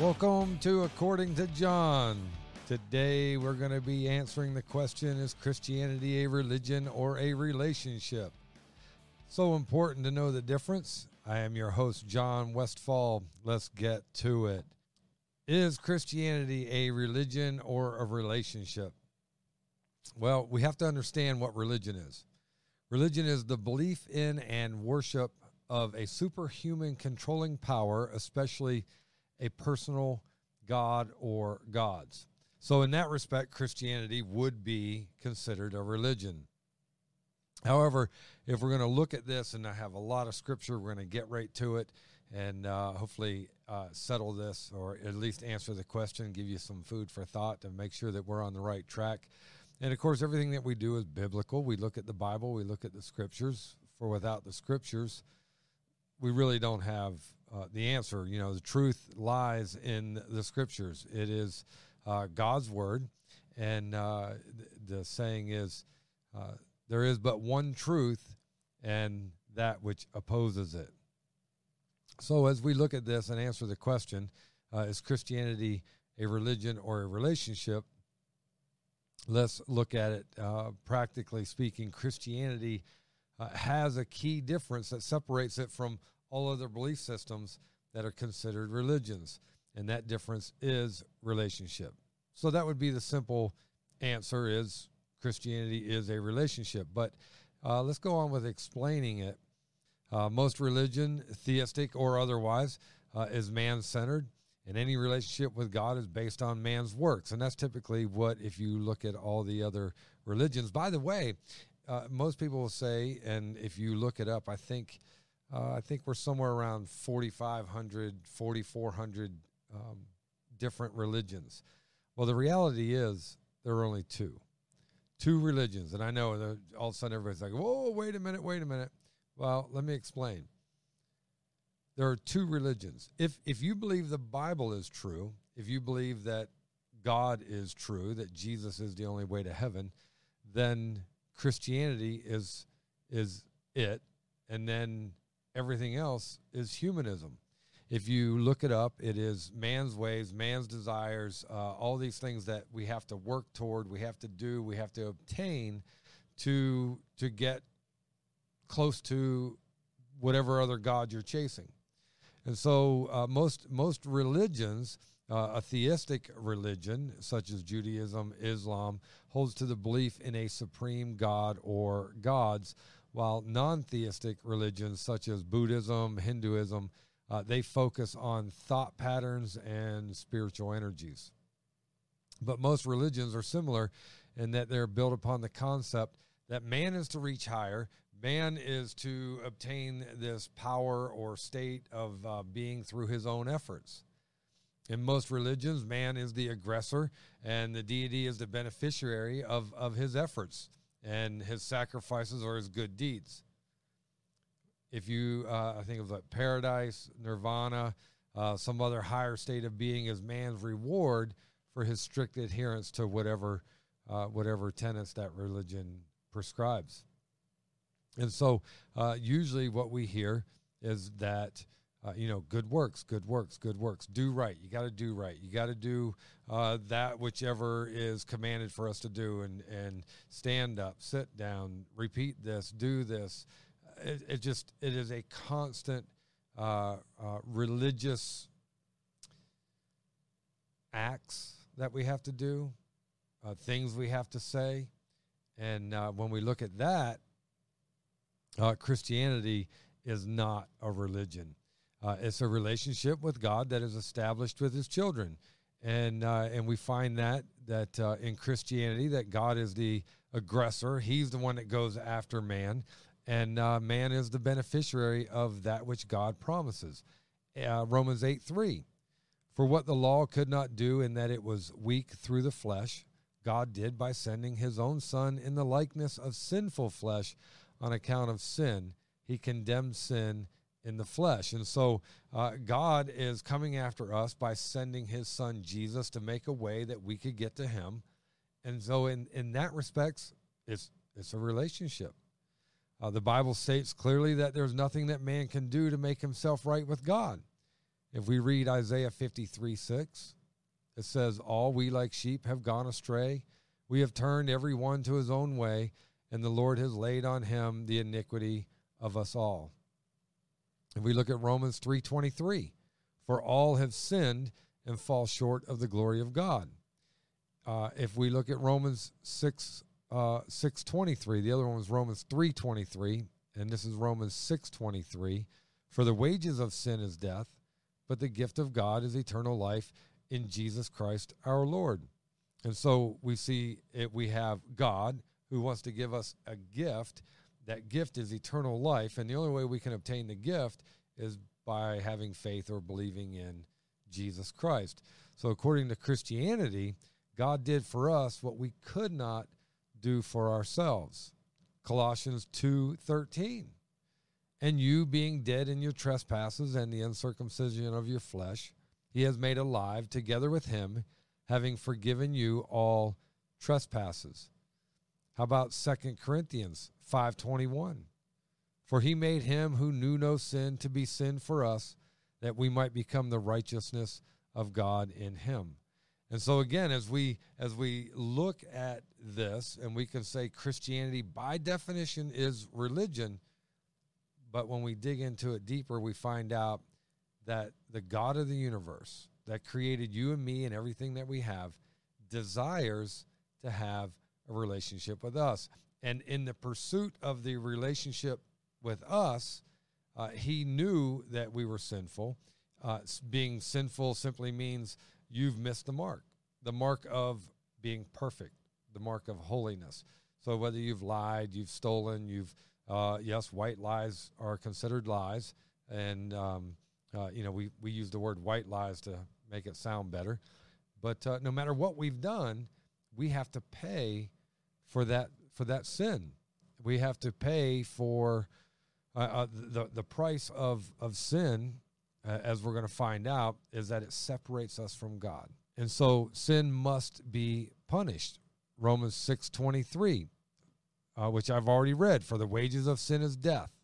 Welcome to According to John. Today we're going to be answering the question Is Christianity a religion or a relationship? So important to know the difference. I am your host, John Westfall. Let's get to it. Is Christianity a religion or a relationship? Well, we have to understand what religion is. Religion is the belief in and worship of a superhuman controlling power, especially a personal God or gods. So, in that respect, Christianity would be considered a religion. However, if we're going to look at this and I have a lot of scripture, we're going to get right to it and uh, hopefully uh, settle this or at least answer the question, give you some food for thought to make sure that we're on the right track. And of course, everything that we do is biblical. We look at the Bible, we look at the scriptures. For without the scriptures, we really don't have uh, the answer. You know, the truth lies in the scriptures. It is uh, God's word, and uh, the saying is, uh, "There is but one truth, and that which opposes it." So, as we look at this and answer the question, uh, "Is Christianity a religion or a relationship?" Let's look at it uh, practically speaking. Christianity has a key difference that separates it from all other belief systems that are considered religions. And that difference is relationship. So that would be the simple answer is Christianity is a relationship. But uh, let's go on with explaining it. Uh, most religion, theistic or otherwise, uh, is man centered, and any relationship with God is based on man's works. And that's typically what, if you look at all the other religions, by the way, uh, most people will say, and if you look it up, I think uh, I think we're somewhere around 4,500, 4,400 um, different religions. Well, the reality is there are only two, two religions. And I know all of a sudden everybody's like, whoa, wait a minute, wait a minute. Well, let me explain. There are two religions. If, if you believe the Bible is true, if you believe that God is true, that Jesus is the only way to heaven, then Christianity is is it. And then everything else is humanism. If you look it up, it is man's ways, man's desires, uh, all these things that we have to work toward, we have to do, we have to obtain to to get close to whatever other god you're chasing. And so uh, most most religions, uh, a theistic religion such as Judaism, Islam, holds to the belief in a supreme God or gods, while non-theistic religions such as Buddhism, Hinduism, uh, they focus on thought patterns and spiritual energies. But most religions are similar in that they're built upon the concept that man is to reach higher, man is to obtain this power or state of uh, being through his own efforts. In most religions, man is the aggressor and the deity is the beneficiary of, of his efforts and his sacrifices or his good deeds. If you, uh, I think of like paradise, nirvana, uh, some other higher state of being is man's reward for his strict adherence to whatever, uh, whatever tenets that religion prescribes. And so, uh, usually, what we hear is that. Uh, you know, good works, good works, good works. Do right. You got to do right. You got to do uh, that whichever is commanded for us to do, and and stand up, sit down, repeat this, do this. It, it just it is a constant uh, uh religious acts that we have to do, uh, things we have to say, and uh, when we look at that, Christianity is not a religion. Uh, it's a relationship with God that is established with His children, and uh, and we find that that uh, in Christianity that God is the aggressor. He's the one that goes after man, and uh, man is the beneficiary of that which God promises. Romans eight three, for what the law could not do, in that it was weak through the flesh God did by sending his own Son in the likeness of sinful flesh on account of sin. He condemned sin in the flesh. And so uh, God is coming after us by sending his Son Jesus to make a way that we could get to him. And so, in, in that respects, it's, it's a relationship. Uh, the Bible states clearly that there's nothing that man can do to make himself right with God. If we read Isaiah 53 6, it says, All we like sheep have gone astray. We have turned every one to his own way, and the Lord has laid on him the iniquity of us all. If we look at Romans 3:23, for all have sinned and fall short of the glory of God. Uh, if we look at Romans 6 uh, 623, the other one was Romans 323, and this is Romans 623, for the wages of sin is death, but the gift of God is eternal life in Jesus Christ our Lord. And so we see it, we have God who wants to give us a gift. That gift is eternal life. And the only way we can obtain the gift is by having faith or believing in Jesus Christ. So, according to Christianity, God did for us what we could not do for ourselves. Colossians 2:13. And you being dead in your trespasses and the uncircumcision of your flesh, he has made alive together with him, having forgiven you all trespasses. How about 2 Corinthians 5:21? For he made him who knew no sin to be sin for us, that we might become the righteousness of God in him. And so again, as we as we look at this, and we can say Christianity by definition is religion, but when we dig into it deeper, we find out that the God of the universe that created you and me and everything that we have desires to have a relationship with us. And in the pursuit of the relationship with us, uh, he knew that we were sinful. Uh, being sinful simply means you've missed the mark, the mark of being perfect, the mark of holiness. So whether you've lied, you've stolen, you've uh, yes, white lies are considered lies, and um, uh, you know, we, we use the word white lies to make it sound better. But uh, no matter what we've done, we have to pay for that for that sin. We have to pay for uh, uh the the price of of sin, uh, as we're going to find out, is that it separates us from God, and so sin must be punished. Romans six twenty three, uh, which I've already read. For the wages of sin is death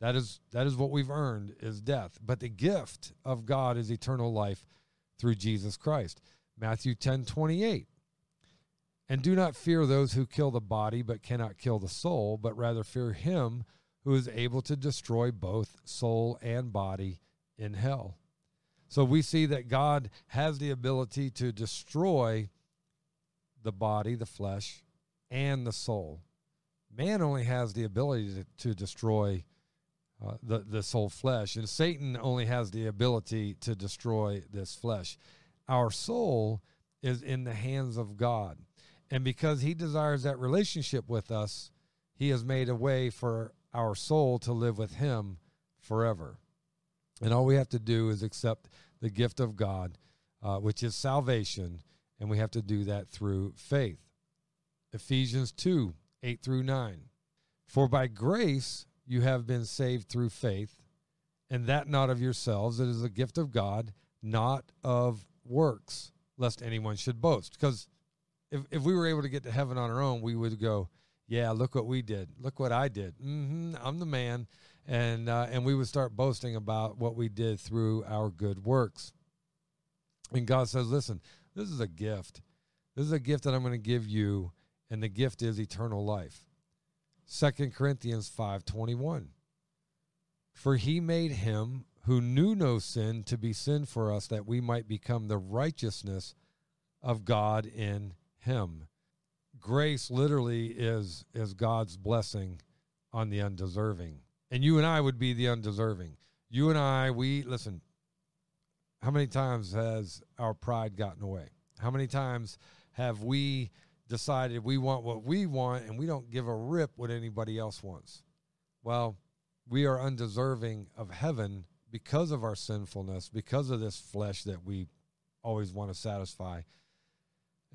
that is that is what we've earned is death. But the gift of God is eternal life through Jesus Christ. Matthew 10 28. And do not fear those who kill the body but cannot kill the soul, but rather fear him who is able to destroy both soul and body in hell. So we see that God has the ability to destroy the body, the flesh, and the soul. Man only has the ability to, to destroy uh, the this whole flesh, and Satan only has the ability to destroy this flesh. Our soul is in the hands of God, and because He desires that relationship with us, He has made a way for our soul to live with Him forever. And all we have to do is accept the gift of God, uh, which is salvation, and we have to do that through faith. Ephesians 2 8 through 9. For by grace you have been saved through faith, and that not of yourselves. It is a gift of God, not of works, lest anyone should boast. Because if, if we were able to get to heaven on our own, we would go, yeah, look what we did. Look what I did. Mm-hmm, I'm the man. And, uh, and we would start boasting about what we did through our good works. And God says, listen, this is a gift. This is a gift that I'm going to give you, and the gift is eternal life. 2 Corinthians 5:21 For he made him who knew no sin to be sin for us that we might become the righteousness of God in him. Grace literally is is God's blessing on the undeserving. And you and I would be the undeserving. You and I, we listen, how many times has our pride gotten away? How many times have we decided we want what we want and we don't give a rip what anybody else wants. Well, we are undeserving of heaven because of our sinfulness, because of this flesh that we always want to satisfy.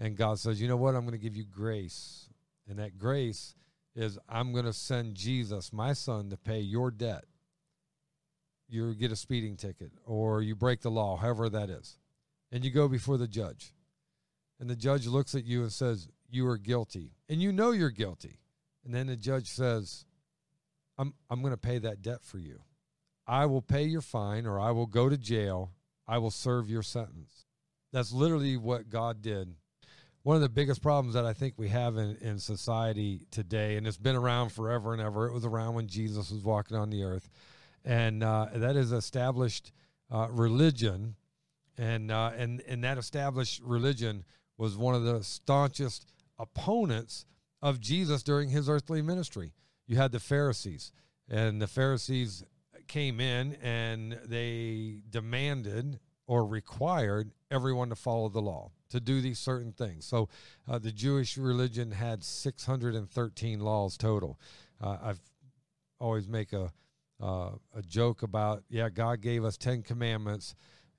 And God says, you know what? I'm going to give you grace. And that grace is I'm going to send Jesus, my son, to pay your debt. You get a speeding ticket or you break the law, however that is. And you go before the judge. And the judge looks at you and says, you are guilty and you know you're guilty. And then the judge says, I'm, I'm going to pay that debt for you. I will pay your fine or I will go to jail. I will serve your sentence. That's literally what God did. One of the biggest problems that I think we have in, in society today, and it's been around forever and ever, it was around when Jesus was walking on the earth, and uh, that is established uh, religion. And, uh, and, and that established religion was one of the staunchest opponents of Jesus during his earthly ministry. You had the Pharisees, and the Pharisees came in and they demanded or required everyone to follow the law, to do these certain things. So uh, the Jewish religion had 613 laws total. Uh, I've always make a uh, a joke about yeah, God gave us 10 commandments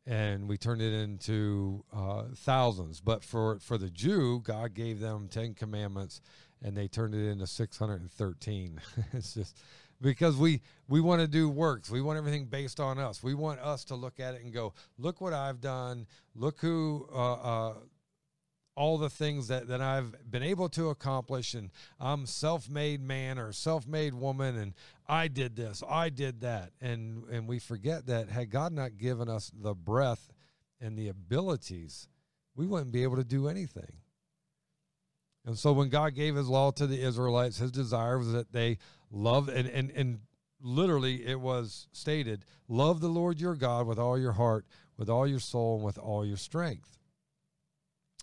and we turned it into uh, thousands. But for, for the Jew, God gave them 10 commandments and they turned it into 613. it's just because we we want to do works. We want everything based on us. We want us to look at it and go, look what I've done. Look who uh, uh, all the things that, that I've been able to accomplish, and I'm self-made man or self-made woman, and I did this, I did that, and and we forget that had God not given us the breath and the abilities, we wouldn't be able to do anything. And so when God gave his law to the Israelites, his desire was that they love and and and literally it was stated, love the Lord your God with all your heart, with all your soul, and with all your strength.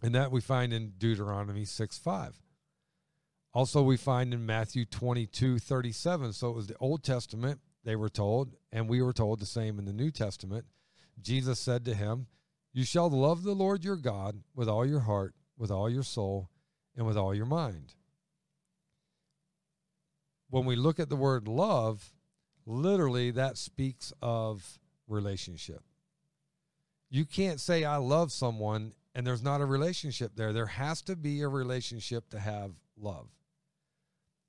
And that we find in Deuteronomy 6 5. Also, we find in Matthew 22 37. So it was the Old Testament, they were told, and we were told the same in the New Testament. Jesus said to him, You shall love the Lord your God with all your heart, with all your soul, and with all your mind. When we look at the word love, literally that speaks of relationship. You can't say, I love someone and there's not a relationship there. There has to be a relationship to have love.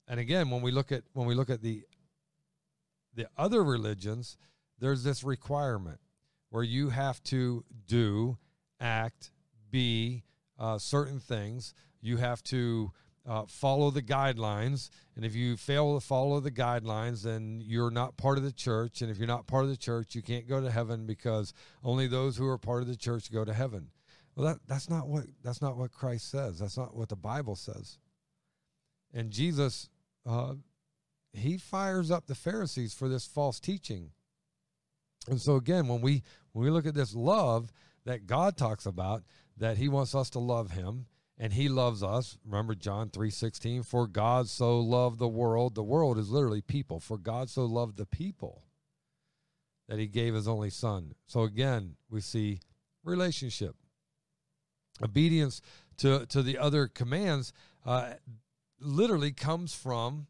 And again, when we look at when we look at the the other religions, there's this requirement where you have to do, act, be uh, certain things. You have to uh, follow the guidelines. And if you fail to follow the guidelines, then you're not part of the church. And if you're not part of the church, you can't go to heaven because only those who are part of the church go to heaven. Well, that, that's not what that's not what Christ says. That's not what the Bible says. And Jesus, uh, he fires up the Pharisees for this false teaching. And so again, when we when we look at this love that God talks about, that He wants us to love Him, and He loves us. Remember John three sixteen. For God so loved the world. The world is literally people. For God so loved the people that He gave His only Son. So again, we see relationship obedience to, to the other commands uh, literally comes from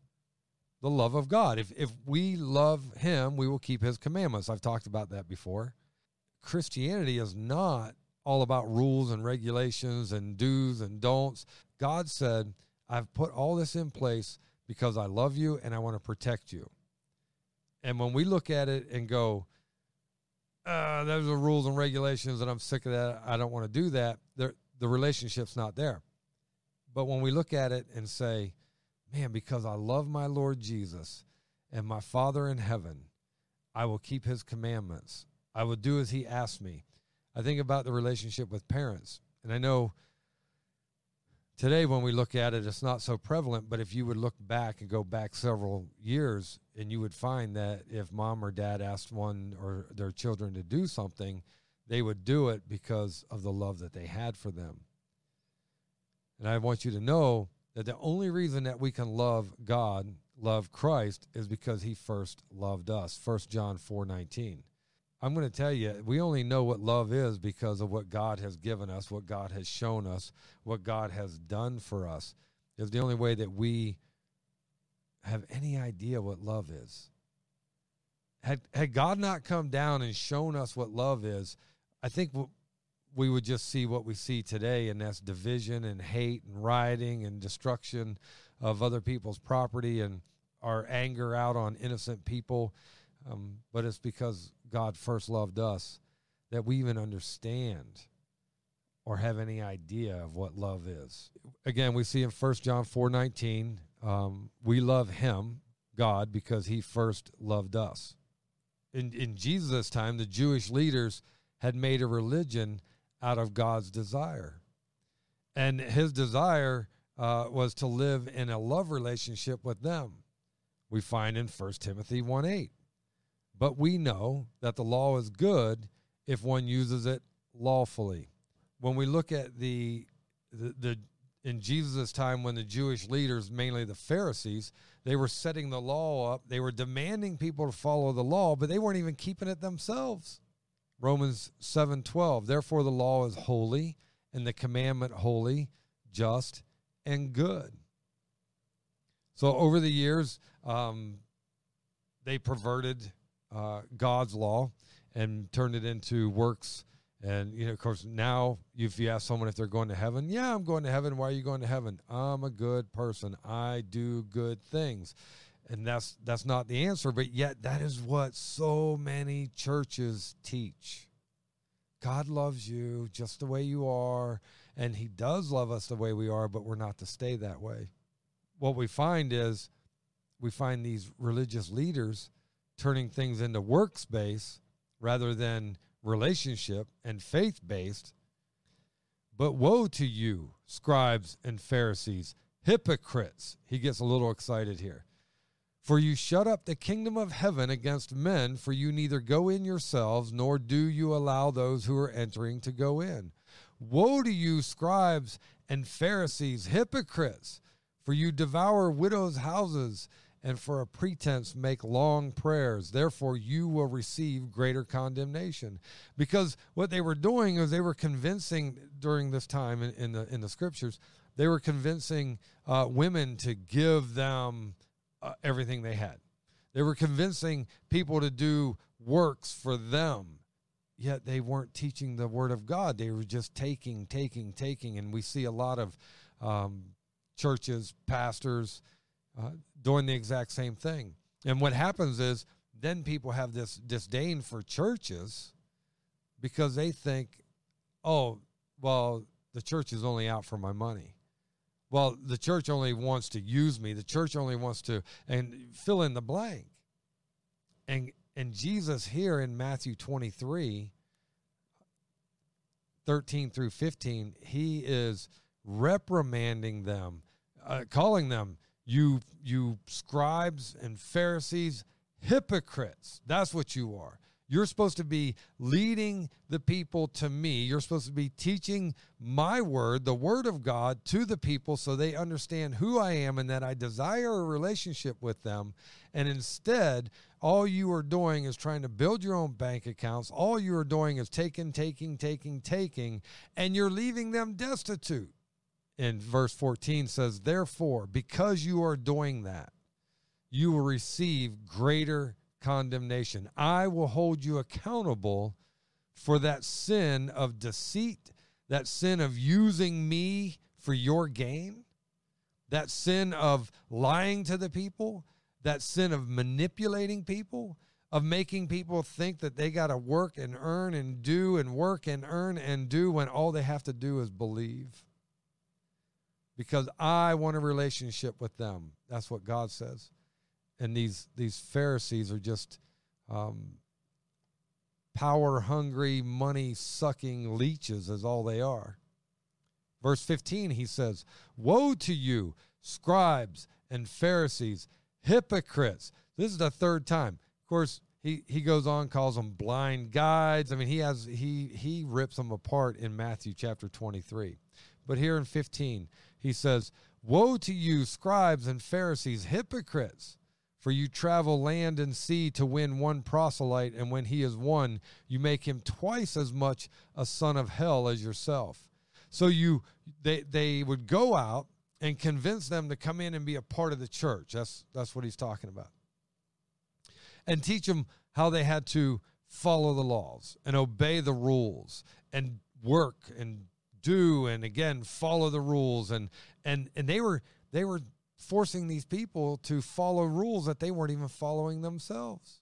the love of God. If, if we love Him, we will keep His commandments. I've talked about that before. Christianity is not all about rules and regulations and do's and don'ts. God said, I've put all this in place because I love you and I want to protect you. And when we look at it and go, uh, those are rules and regulations, and I'm sick of that. I don't want to do that. The relationship's not there. But when we look at it and say, man, because I love my Lord Jesus and my Father in heaven, I will keep his commandments. I will do as he asks me. I think about the relationship with parents. And I know today when we look at it, it's not so prevalent, but if you would look back and go back several years, and you would find that if mom or dad asked one or their children to do something, they would do it because of the love that they had for them. And I want you to know that the only reason that we can love God, love Christ, is because he first loved us. 1 John 4 19. I'm going to tell you, we only know what love is because of what God has given us, what God has shown us, what God has done for us. Is the only way that we have any idea what love is. Had, had God not come down and shown us what love is, I think we would just see what we see today, and that's division and hate and rioting and destruction of other people's property and our anger out on innocent people. Um, but it's because God first loved us that we even understand or have any idea of what love is. Again, we see in 1 John 4 19, um, we love him, God, because he first loved us. in, in Jesus' time, the Jewish leaders had made a religion out of God's desire. And his desire uh, was to live in a love relationship with them. We find in 1 Timothy 1 8. But we know that the law is good if one uses it lawfully. When we look at the, the, the in Jesus' time when the Jewish leaders, mainly the Pharisees, they were setting the law up. They were demanding people to follow the law, but they weren't even keeping it themselves. Romans 7:12 Therefore the law is holy and the commandment holy, just and good. So over the years, um, they perverted uh, God's law and turned it into works and you know, of course, now if you ask someone if they're going to heaven, yeah, I'm going to heaven. Why are you going to heaven? I'm a good person. I do good things, and that's that's not the answer. But yet, that is what so many churches teach. God loves you just the way you are, and He does love us the way we are, but we're not to stay that way. What we find is we find these religious leaders turning things into works based rather than relationship and faith based. But woe to you, scribes and Pharisees, hypocrites. He gets a little excited here. For you shut up the kingdom of heaven against men, for you neither go in yourselves, nor do you allow those who are entering to go in. Woe to you, scribes and Pharisees, hypocrites, for you devour widows' houses and for a pretense make long prayers. Therefore, you will receive greater condemnation. Because what they were doing is they were convincing during this time in, in the in the scriptures, they were convincing uh, women to give them uh, everything they had. They were convincing people to do works for them. Yet they weren't teaching the word of God. They were just taking, taking, taking. And we see a lot of um, churches, pastors, uh, doing the exact same thing. And what happens is then people have this disdain for churches because they think, oh, well, the church is only out for my money. Well, the church only wants to use me. The church only wants to and fill in the blank. And and Jesus here in Matthew 23 13 through 15, he is reprimanding them, uh, calling them you you scribes and Pharisees, hypocrites. That's what you are. You're supposed to be leading the people to me. You're supposed to be teaching my word, the word of God, to the people so they understand who I am and that I desire a relationship with them. And instead, all you are doing is trying to build your own bank accounts. All you are doing is taking, taking, taking, taking, and you're leaving them destitute in verse 14 says, Therefore, because you are doing that, you will receive greater condemnation. I will hold you accountable for that sin of deceit, that sin of using me for your gain, that sin of lying to the people, that sin of manipulating people, of making people think that they got to work and earn and do and work and earn and do when all they have to do is believe because I want a relationship with them. That's what God says. And these these Pharisees are just um, power hungry, money sucking leeches, is all they are. Verse 15, he says, Woe to you, scribes and Pharisees, hypocrites. This is the third time. Of course, he, he goes on, calls them blind guides. I mean, he has he he rips them apart in Matthew chapter 23. But here in 15, he says, Woe to you, scribes and Pharisees, hypocrites! For you travel land and sea to win one proselyte, and when he is won, you make him twice as much a son of hell as yourself. So you they they would go out and convince them to come in and be a part of the church. That's that's what he's talking about. And teach them how they had to follow the laws and obey the rules and work and do and again follow the rules and and and they were they were forcing these people to follow rules that they weren't even following themselves.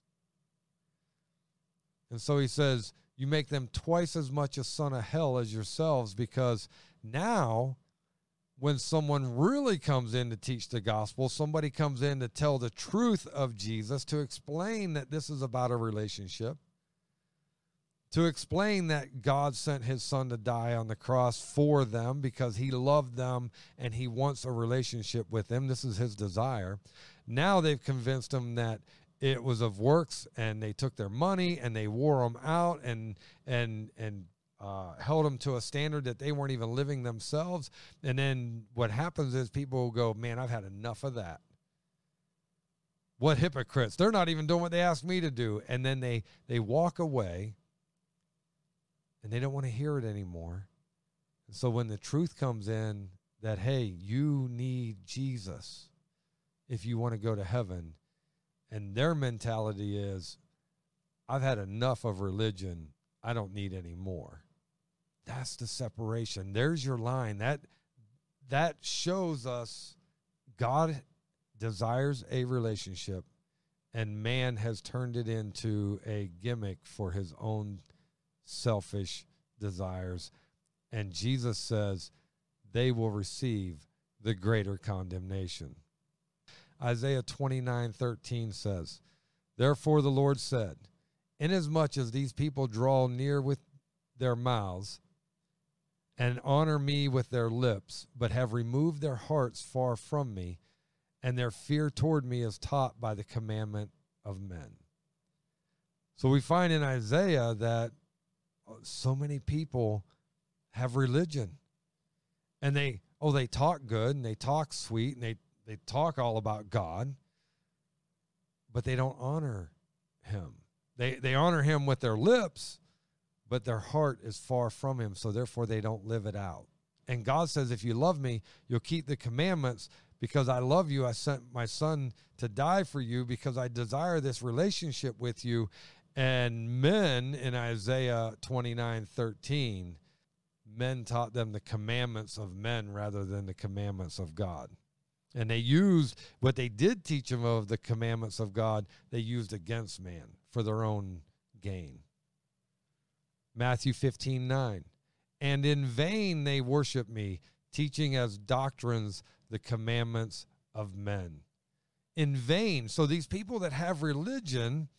And so he says, You make them twice as much a son of hell as yourselves, because now when someone really comes in to teach the gospel, somebody comes in to tell the truth of Jesus, to explain that this is about a relationship, to explain that God sent his son to die on the cross for them because he loved them and he wants a relationship with them. This is his desire. Now they've convinced him that it was of works and they took their money and they wore them out and and and uh, held them to a standard that they weren't even living themselves. And then what happens is people go, man, I've had enough of that. What hypocrites? They're not even doing what they asked me to do. And then they they walk away and they don't want to hear it anymore. And so when the truth comes in that, hey, you need Jesus if you want to go to heaven, and their mentality is, I've had enough of religion. I don't need any more. That's the separation. There's your line. That that shows us God desires a relationship and man has turned it into a gimmick for his own selfish desires. And Jesus says they will receive the greater condemnation. Isaiah 29 13 says, Therefore the Lord said, Inasmuch as these people draw near with their mouths and honor me with their lips, but have removed their hearts far from me, and their fear toward me is taught by the commandment of men. So we find in Isaiah that so many people have religion and they oh they talk good and they talk sweet and they they talk all about God but they don't honor him they they honor him with their lips but their heart is far from him, so therefore they don't live it out. And God says, If you love me, you'll keep the commandments because I love you. I sent my son to die for you because I desire this relationship with you. And men in Isaiah 29 13, men taught them the commandments of men rather than the commandments of God. And they used what they did teach them of the commandments of God, they used against man for their own gain. Matthew 15, 9. And in vain they worship me, teaching as doctrines the commandments of men. In vain. So these people that have religion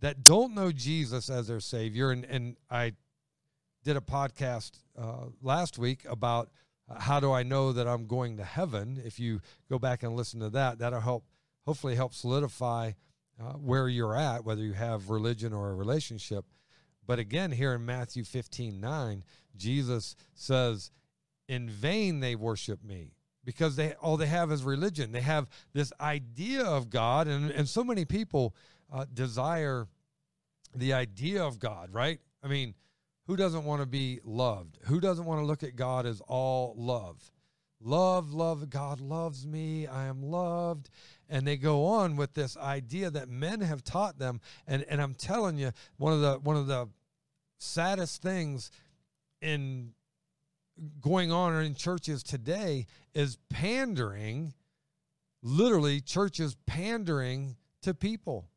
that don't know Jesus as their Savior, and, and I did a podcast uh, last week about how do I know that I'm going to heaven. If you go back and listen to that, that'll help, hopefully, help solidify uh, where you're at, whether you have religion or a relationship. But again, here in Matthew 15 9, Jesus says, In vain they worship me because they all they have is religion. They have this idea of God, and, and so many people uh, desire the idea of God, right? I mean, who doesn't want to be loved? Who doesn't want to look at God as all love? Love, love, God loves me. I am loved. And they go on with this idea that men have taught them. And, and I'm telling you, one of the one of the saddest things in going on in churches today is pandering, literally, churches pandering to people,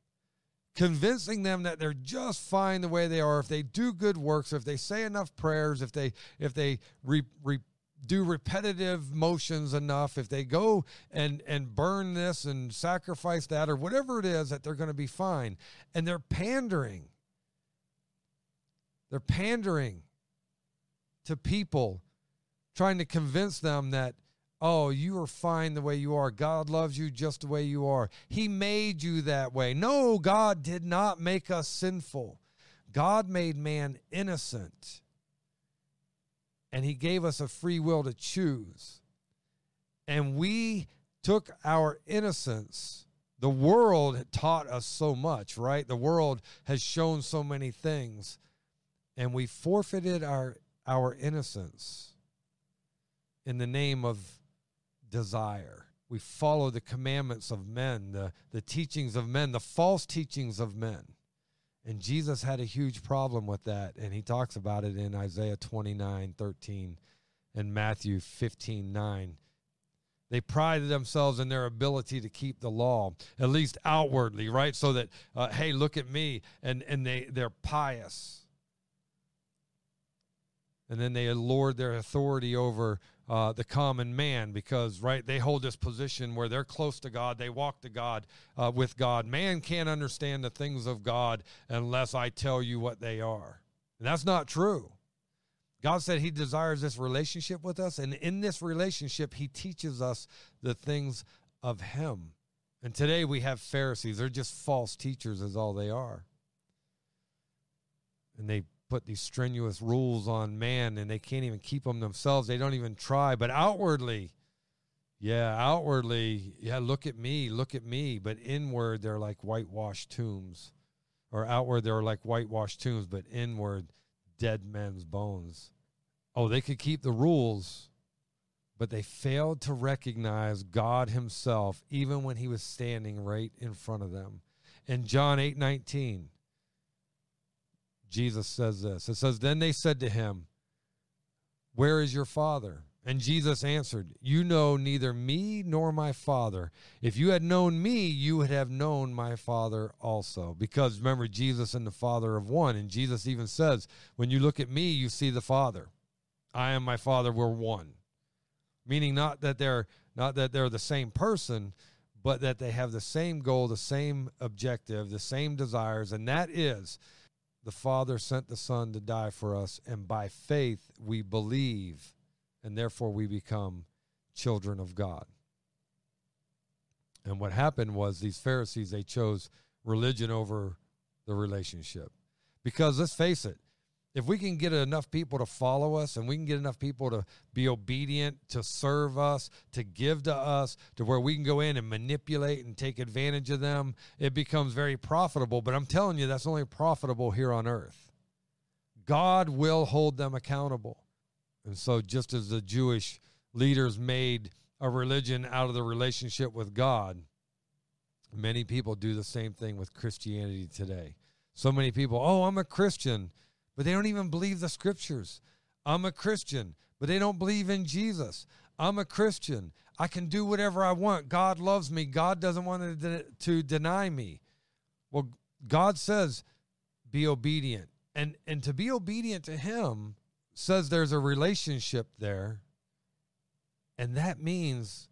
convincing them that they're just fine the way they are. If they do good works, if they say enough prayers, if they if they re, re, do repetitive motions enough, if they go and and burn this and sacrifice that or whatever it is, that they're going to be fine, and they're pandering. They're pandering to people, trying to convince them that, oh, you are fine the way you are. God loves you just the way you are. He made you that way. No, God did not make us sinful. God made man innocent. And he gave us a free will to choose. And we took our innocence. The world taught us so much, right? The world has shown so many things and we forfeited our our innocence in the name of desire. We follow the commandments of men, the, the teachings of men, the false teachings of men. And Jesus had a huge problem with that. And he talks about it in Isaiah 29 13 and Matthew 15 9. They prided themselves in their ability to keep the law, at least outwardly, right? So that, uh, hey, look at me. And, and they, they're pious and then they lord their authority over uh, the common man because right they hold this position where they're close to god they walk to god uh, with god. Man can't understand the things of god unless i tell you what they are. And that's not true. God said he desires this relationship with us and in this relationship he teaches us the things of him. And today we have pharisees. They're just false teachers is all they are. And they put these strenuous rules on man and they can't even keep them themselves. They don't even try. But outwardly, yeah, outwardly, yeah, look at me, look at me. But inward, they're like whitewashed tombs. Or outward, they're like whitewashed tombs, but inward, dead men's bones. Oh, they could keep the rules, but they failed to recognize God Himself even when He was standing right in front of them. In John 8 19, Jesus says this. It says, Then they said to him, Where is your father? And Jesus answered, You know neither me nor my Father. If you had known me, you would have known my Father also. Because remember, Jesus and the Father of one. And Jesus even says, When you look at me, you see the Father. I and my Father were one. Meaning not that they're not that they're the same person, but that they have the same goal, the same objective, the same desires, and that is the Father sent the Son to die for us, and by faith we believe, and therefore we become children of God. And what happened was these Pharisees, they chose religion over the relationship. Because let's face it, if we can get enough people to follow us and we can get enough people to be obedient, to serve us, to give to us, to where we can go in and manipulate and take advantage of them, it becomes very profitable. But I'm telling you, that's only profitable here on earth. God will hold them accountable. And so, just as the Jewish leaders made a religion out of the relationship with God, many people do the same thing with Christianity today. So many people, oh, I'm a Christian but they don't even believe the scriptures. I'm a Christian, but they don't believe in Jesus. I'm a Christian. I can do whatever I want. God loves me. God doesn't want to, to deny me. Well, God says, be obedient. And, and to be obedient to Him says there's a relationship there. And that means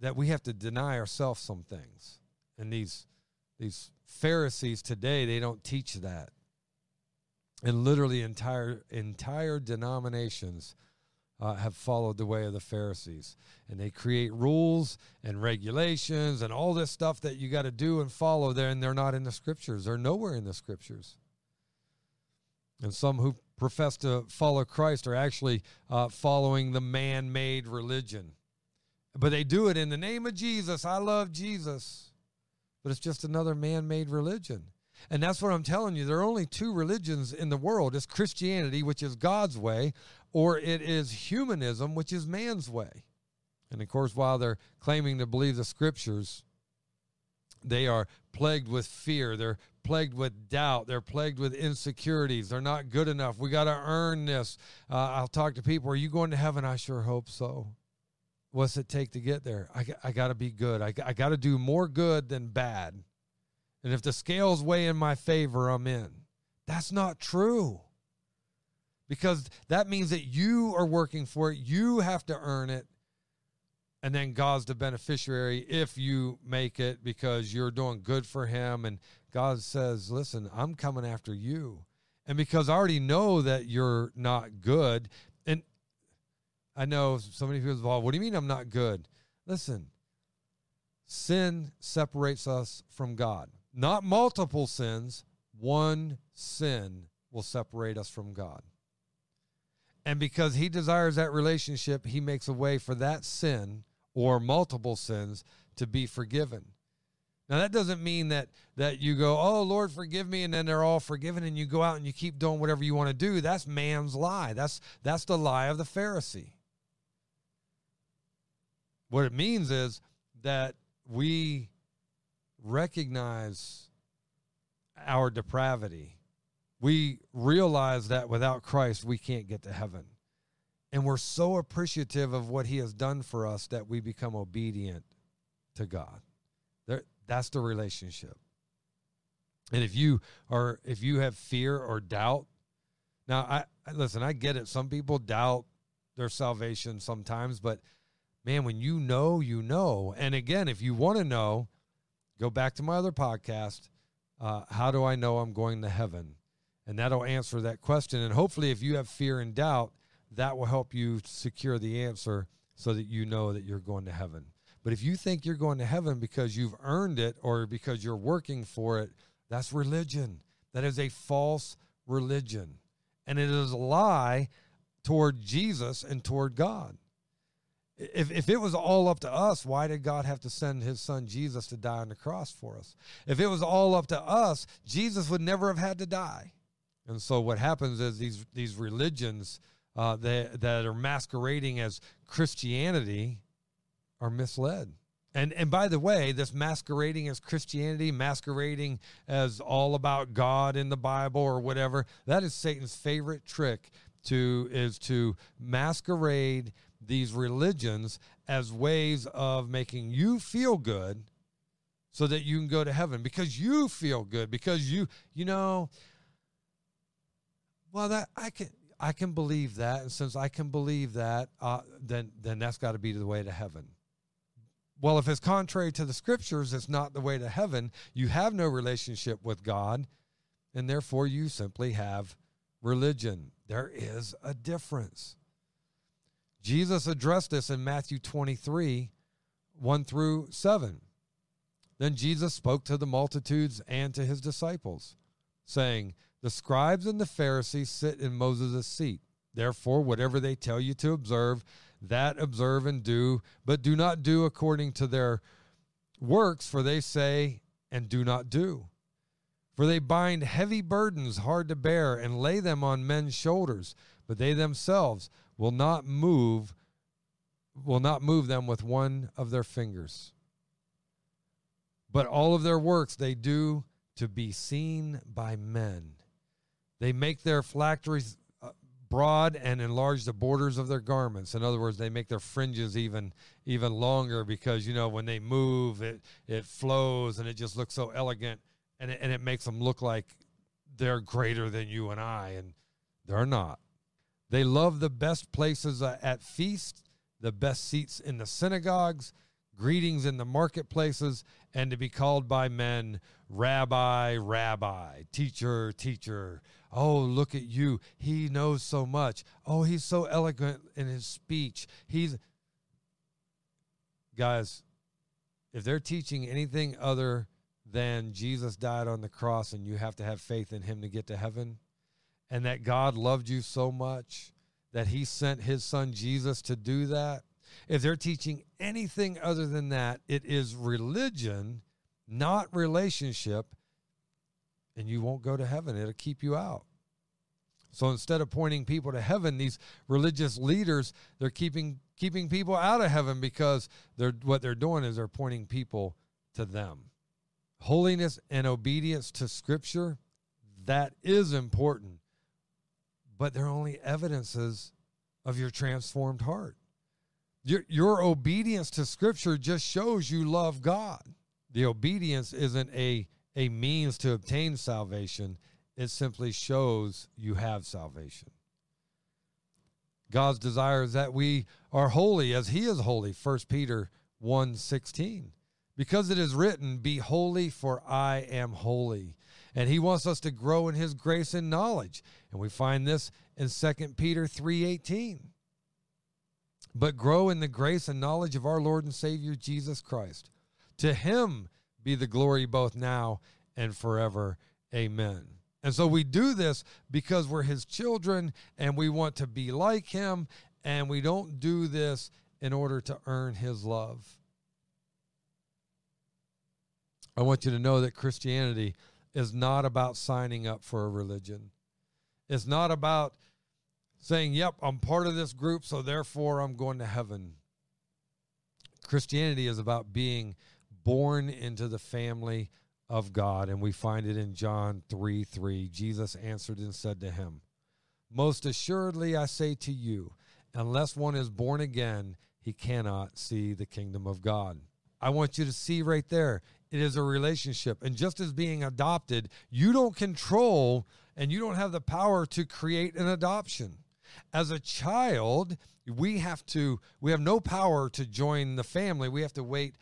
that we have to deny ourselves some things. And these, these Pharisees today, they don't teach that and literally entire entire denominations uh, have followed the way of the Pharisees, and they create rules and regulations and all this stuff that you got to do and follow there, and they're not in the scriptures. They're nowhere in the scriptures. And some who profess to follow Christ are actually uh, following the man-made religion, but they do it in the name of Jesus. I love Jesus, but it's just another man-made religion. And that's what I'm telling you. There are only two religions in the world it's Christianity, which is God's way, or it is humanism, which is man's way. And of course, while they're claiming to believe the scriptures, they are plagued with fear. They're plagued with doubt. They're plagued with insecurities. They're not good enough. We got to earn this. Uh, I'll talk to people. Are you going to heaven? I sure hope so. What's it take to get there? I, I got to be good. I, I got to do more good than bad. And if the scales weigh in my favor, I'm in. That's not true. Because that means that you are working for it, you have to earn it. And then God's the beneficiary if you make it because you're doing good for Him. And God says, Listen, I'm coming after you. And because I already know that you're not good, and I know so many people involved, what do you mean I'm not good? Listen, sin separates us from God not multiple sins, one sin will separate us from God. And because he desires that relationship, he makes a way for that sin or multiple sins to be forgiven. Now that doesn't mean that that you go, "Oh Lord, forgive me," and then they're all forgiven, and you go out and you keep doing whatever you want to do. That's man's lie. That's that's the lie of the Pharisee. What it means is that we recognize our depravity. We realize that without Christ, we can't get to heaven. And we're so appreciative of what he has done for us that we become obedient to God. That's the relationship. And if you are if you have fear or doubt, now I listen, I get it. Some people doubt their salvation sometimes, but man, when you know, you know. And again, if you want to know, go back to my other podcast. Uh, how do I know I'm going to heaven? And that'll answer that question. And hopefully, if you have fear and doubt, that will help you secure the answer so that you know that you're going to heaven. But if you think you're going to heaven because you've earned it or because you're working for it, that's religion. That is a false religion. And it is a lie toward Jesus and toward God. If, if it was all up to us, why did God have to send his son Jesus to die on the cross for us? If it was all up to us, Jesus would never have had to die. And so what happens is these, these religions uh, that, that are masquerading as Christianity are misled. And and by the way, this masquerading as Christianity, masquerading as all about God in the Bible or whatever, that is Satan's favorite trick to is to masquerade these religions as ways of making you feel good so that you can go to heaven because you feel good because you you know well that I can I can believe that and since I can believe that uh, then then that's got to be the way to heaven well, if it's contrary to the scriptures, it's not the way to heaven. You have no relationship with God, and therefore you simply have religion. There is a difference. Jesus addressed this in Matthew 23 1 through 7. Then Jesus spoke to the multitudes and to his disciples, saying, The scribes and the Pharisees sit in Moses' seat. Therefore, whatever they tell you to observe, that observe and do, but do not do according to their works, for they say and do not do. For they bind heavy burdens hard to bear and lay them on men's shoulders, but they themselves will not move will not move them with one of their fingers. But all of their works they do to be seen by men. They make their phylacteries uh, broad and enlarge the borders of their garments. In other words, they make their fringes even even longer because you know when they move, it it flows and it just looks so elegant, and it, and it makes them look like they're greater than you and I, and they're not. They love the best places uh, at feasts, the best seats in the synagogues, greetings in the marketplaces, and to be called by men, Rabbi, Rabbi, teacher, teacher. Oh, look at you. He knows so much. Oh, he's so eloquent in his speech. He's. Guys, if they're teaching anything other than Jesus died on the cross and you have to have faith in him to get to heaven, and that God loved you so much that he sent his son Jesus to do that, if they're teaching anything other than that, it is religion, not relationship, and you won't go to heaven. It'll keep you out. So instead of pointing people to heaven, these religious leaders, they're keeping keeping people out of heaven because they're what they're doing is they're pointing people to them. Holiness and obedience to scripture, that is important. But they're only evidences of your transformed heart. Your, your obedience to Scripture just shows you love God. The obedience isn't a, a means to obtain salvation, it simply shows you have salvation. God's desire is that we are holy as he is holy, 1 Peter 1 16. Because it is written, Be holy, for I am holy. And he wants us to grow in his grace and knowledge. And we find this in 2 Peter 3:18. but grow in the grace and knowledge of our Lord and Savior Jesus Christ. To him be the glory both now and forever. Amen. And so we do this because we're his children and we want to be like him, and we don't do this in order to earn his love. I want you to know that Christianity is not about signing up for a religion. It's not about saying, Yep, I'm part of this group, so therefore I'm going to heaven. Christianity is about being born into the family of God, and we find it in John 3 3. Jesus answered and said to him, Most assuredly I say to you, unless one is born again, he cannot see the kingdom of God. I want you to see right there. It is a relationship. And just as being adopted, you don't control and you don't have the power to create an adoption. As a child, we have to we have no power to join the family. We have to wait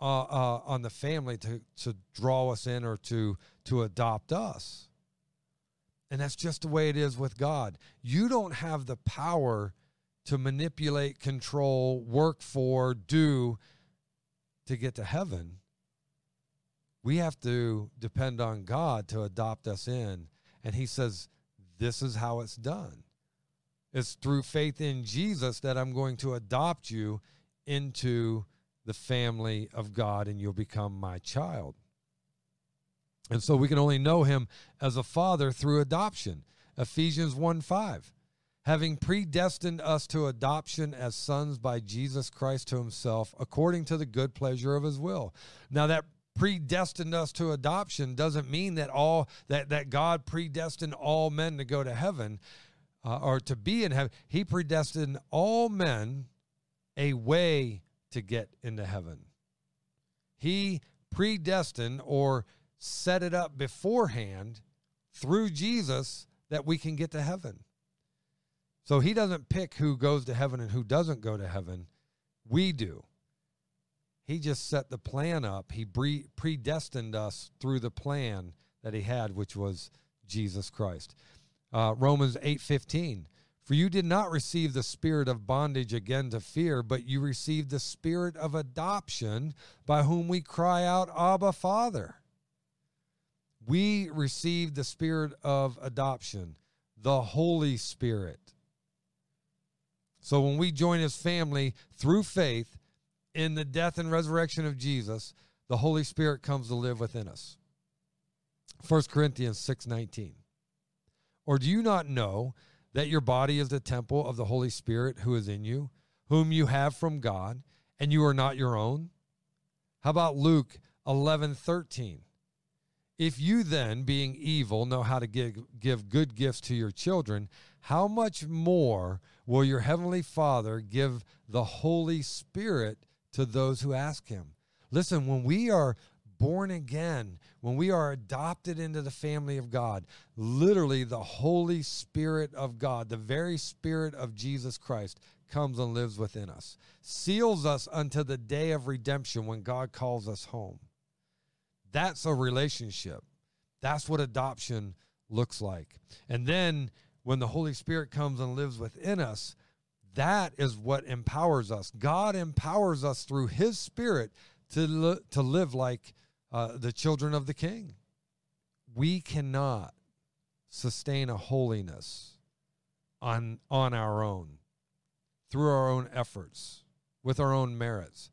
uh, uh, on the family to to draw us in or to to adopt us. And that's just the way it is with God. You don't have the power to manipulate, control, work for, do to get to heaven. We have to depend on God to adopt us in. And He says, This is how it's done. It's through faith in Jesus that I'm going to adopt you into the family of God and you'll become my child. And so we can only know him as a father through adoption. Ephesians 1 5. Having predestined us to adoption as sons by Jesus Christ to himself, according to the good pleasure of his will. Now, that predestined us to adoption doesn't mean that all that, that God predestined all men to go to heaven uh, or to be in heaven. He predestined all men a way to get into heaven. He predestined or set it up beforehand through Jesus that we can get to heaven. So he doesn't pick who goes to heaven and who doesn't go to heaven. We do. He just set the plan up. He predestined us through the plan that he had, which was Jesus Christ. Uh, Romans 8:15 For you did not receive the spirit of bondage again to fear, but you received the spirit of adoption by whom we cry out, Abba, Father we received the spirit of adoption, the Holy Spirit. So when we join his family through faith in the death and resurrection of Jesus, the Holy Spirit comes to live within us. 1 Corinthians 6:19. Or do you not know that your body is the temple of the Holy Spirit who is in you, whom you have from God, and you are not your own? How about Luke 11:13? If you then, being evil, know how to give, give good gifts to your children, how much more will your heavenly Father give the Holy Spirit to those who ask him? Listen, when we are born again, when we are adopted into the family of God, literally the Holy Spirit of God, the very Spirit of Jesus Christ, comes and lives within us, seals us unto the day of redemption when God calls us home. That's a relationship. That's what adoption looks like. And then when the Holy Spirit comes and lives within us, that is what empowers us. God empowers us through His Spirit to, li- to live like uh, the children of the King. We cannot sustain a holiness on, on our own, through our own efforts, with our own merits.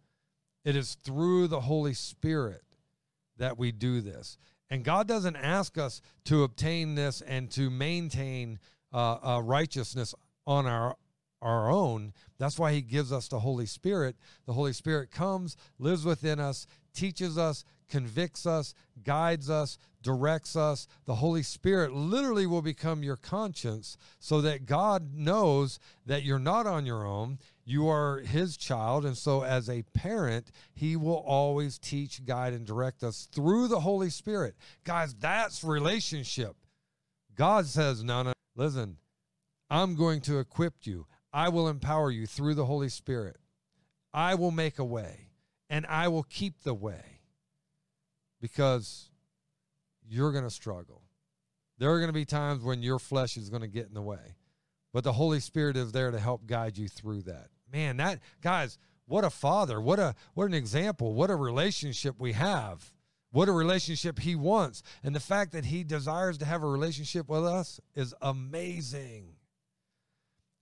It is through the Holy Spirit that we do this. And God doesn't ask us to obtain this and to maintain uh, uh, righteousness on our our own. That's why He gives us the Holy Spirit. The Holy Spirit comes, lives within us, teaches us, convicts us, guides us, directs us. The Holy Spirit literally will become your conscience so that God knows that you're not on your own. You are His child. And so, as a parent, He will always teach, guide, and direct us through the Holy Spirit. Guys, that's relationship. God says, no, no, listen, I'm going to equip you. I will empower you through the Holy Spirit. I will make a way and I will keep the way because you're going to struggle. There are going to be times when your flesh is going to get in the way, but the Holy Spirit is there to help guide you through that. Man, that guys, what a father, what a what an example, what a relationship we have. What a relationship he wants. And the fact that he desires to have a relationship with us is amazing.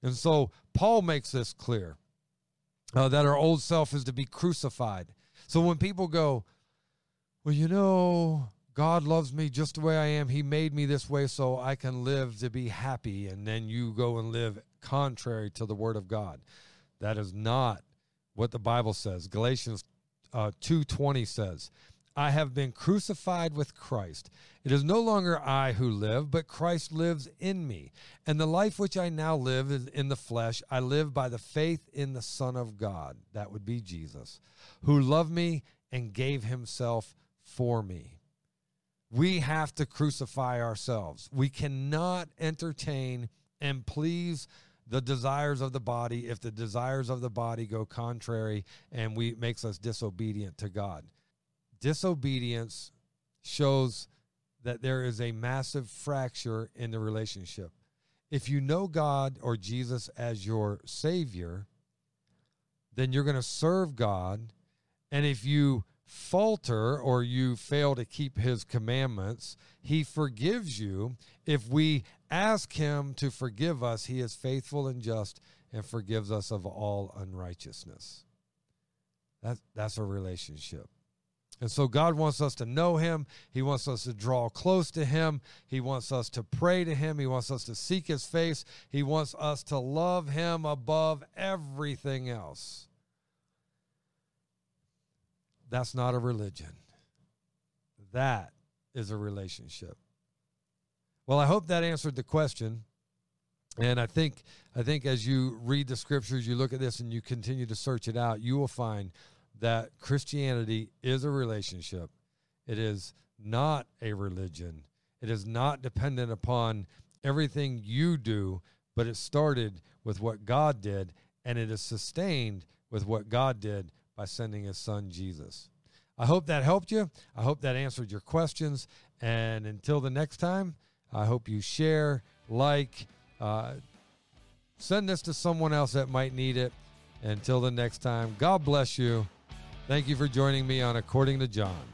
And so Paul makes this clear uh, that our old self is to be crucified. So when people go, well, you know, God loves me just the way I am. He made me this way so I can live to be happy. And then you go and live contrary to the word of God. That is not what the Bible says. Galatians uh, 2.20 says, I have been crucified with Christ. It is no longer I who live, but Christ lives in me. And the life which I now live is in the flesh, I live by the faith in the Son of God. That would be Jesus, who loved me and gave himself for me. We have to crucify ourselves. We cannot entertain and please the desires of the body if the desires of the body go contrary and we makes us disobedient to God. Disobedience shows that there is a massive fracture in the relationship. If you know God or Jesus as your savior, then you're going to serve God and if you falter or you fail to keep his commandments, he forgives you. If we ask him to forgive us, he is faithful and just and forgives us of all unrighteousness. That, that's a relationship. And so God wants us to know him. He wants us to draw close to him. He wants us to pray to him. He wants us to seek his face. He wants us to love him above everything else. That's not a religion. That is a relationship. Well, I hope that answered the question. And I think I think as you read the scriptures, you look at this and you continue to search it out, you will find that Christianity is a relationship. It is not a religion. It is not dependent upon everything you do, but it started with what God did and it is sustained with what God did by sending his son Jesus. I hope that helped you. I hope that answered your questions. And until the next time, I hope you share, like, uh, send this to someone else that might need it. Until the next time, God bless you. Thank you for joining me on According to John.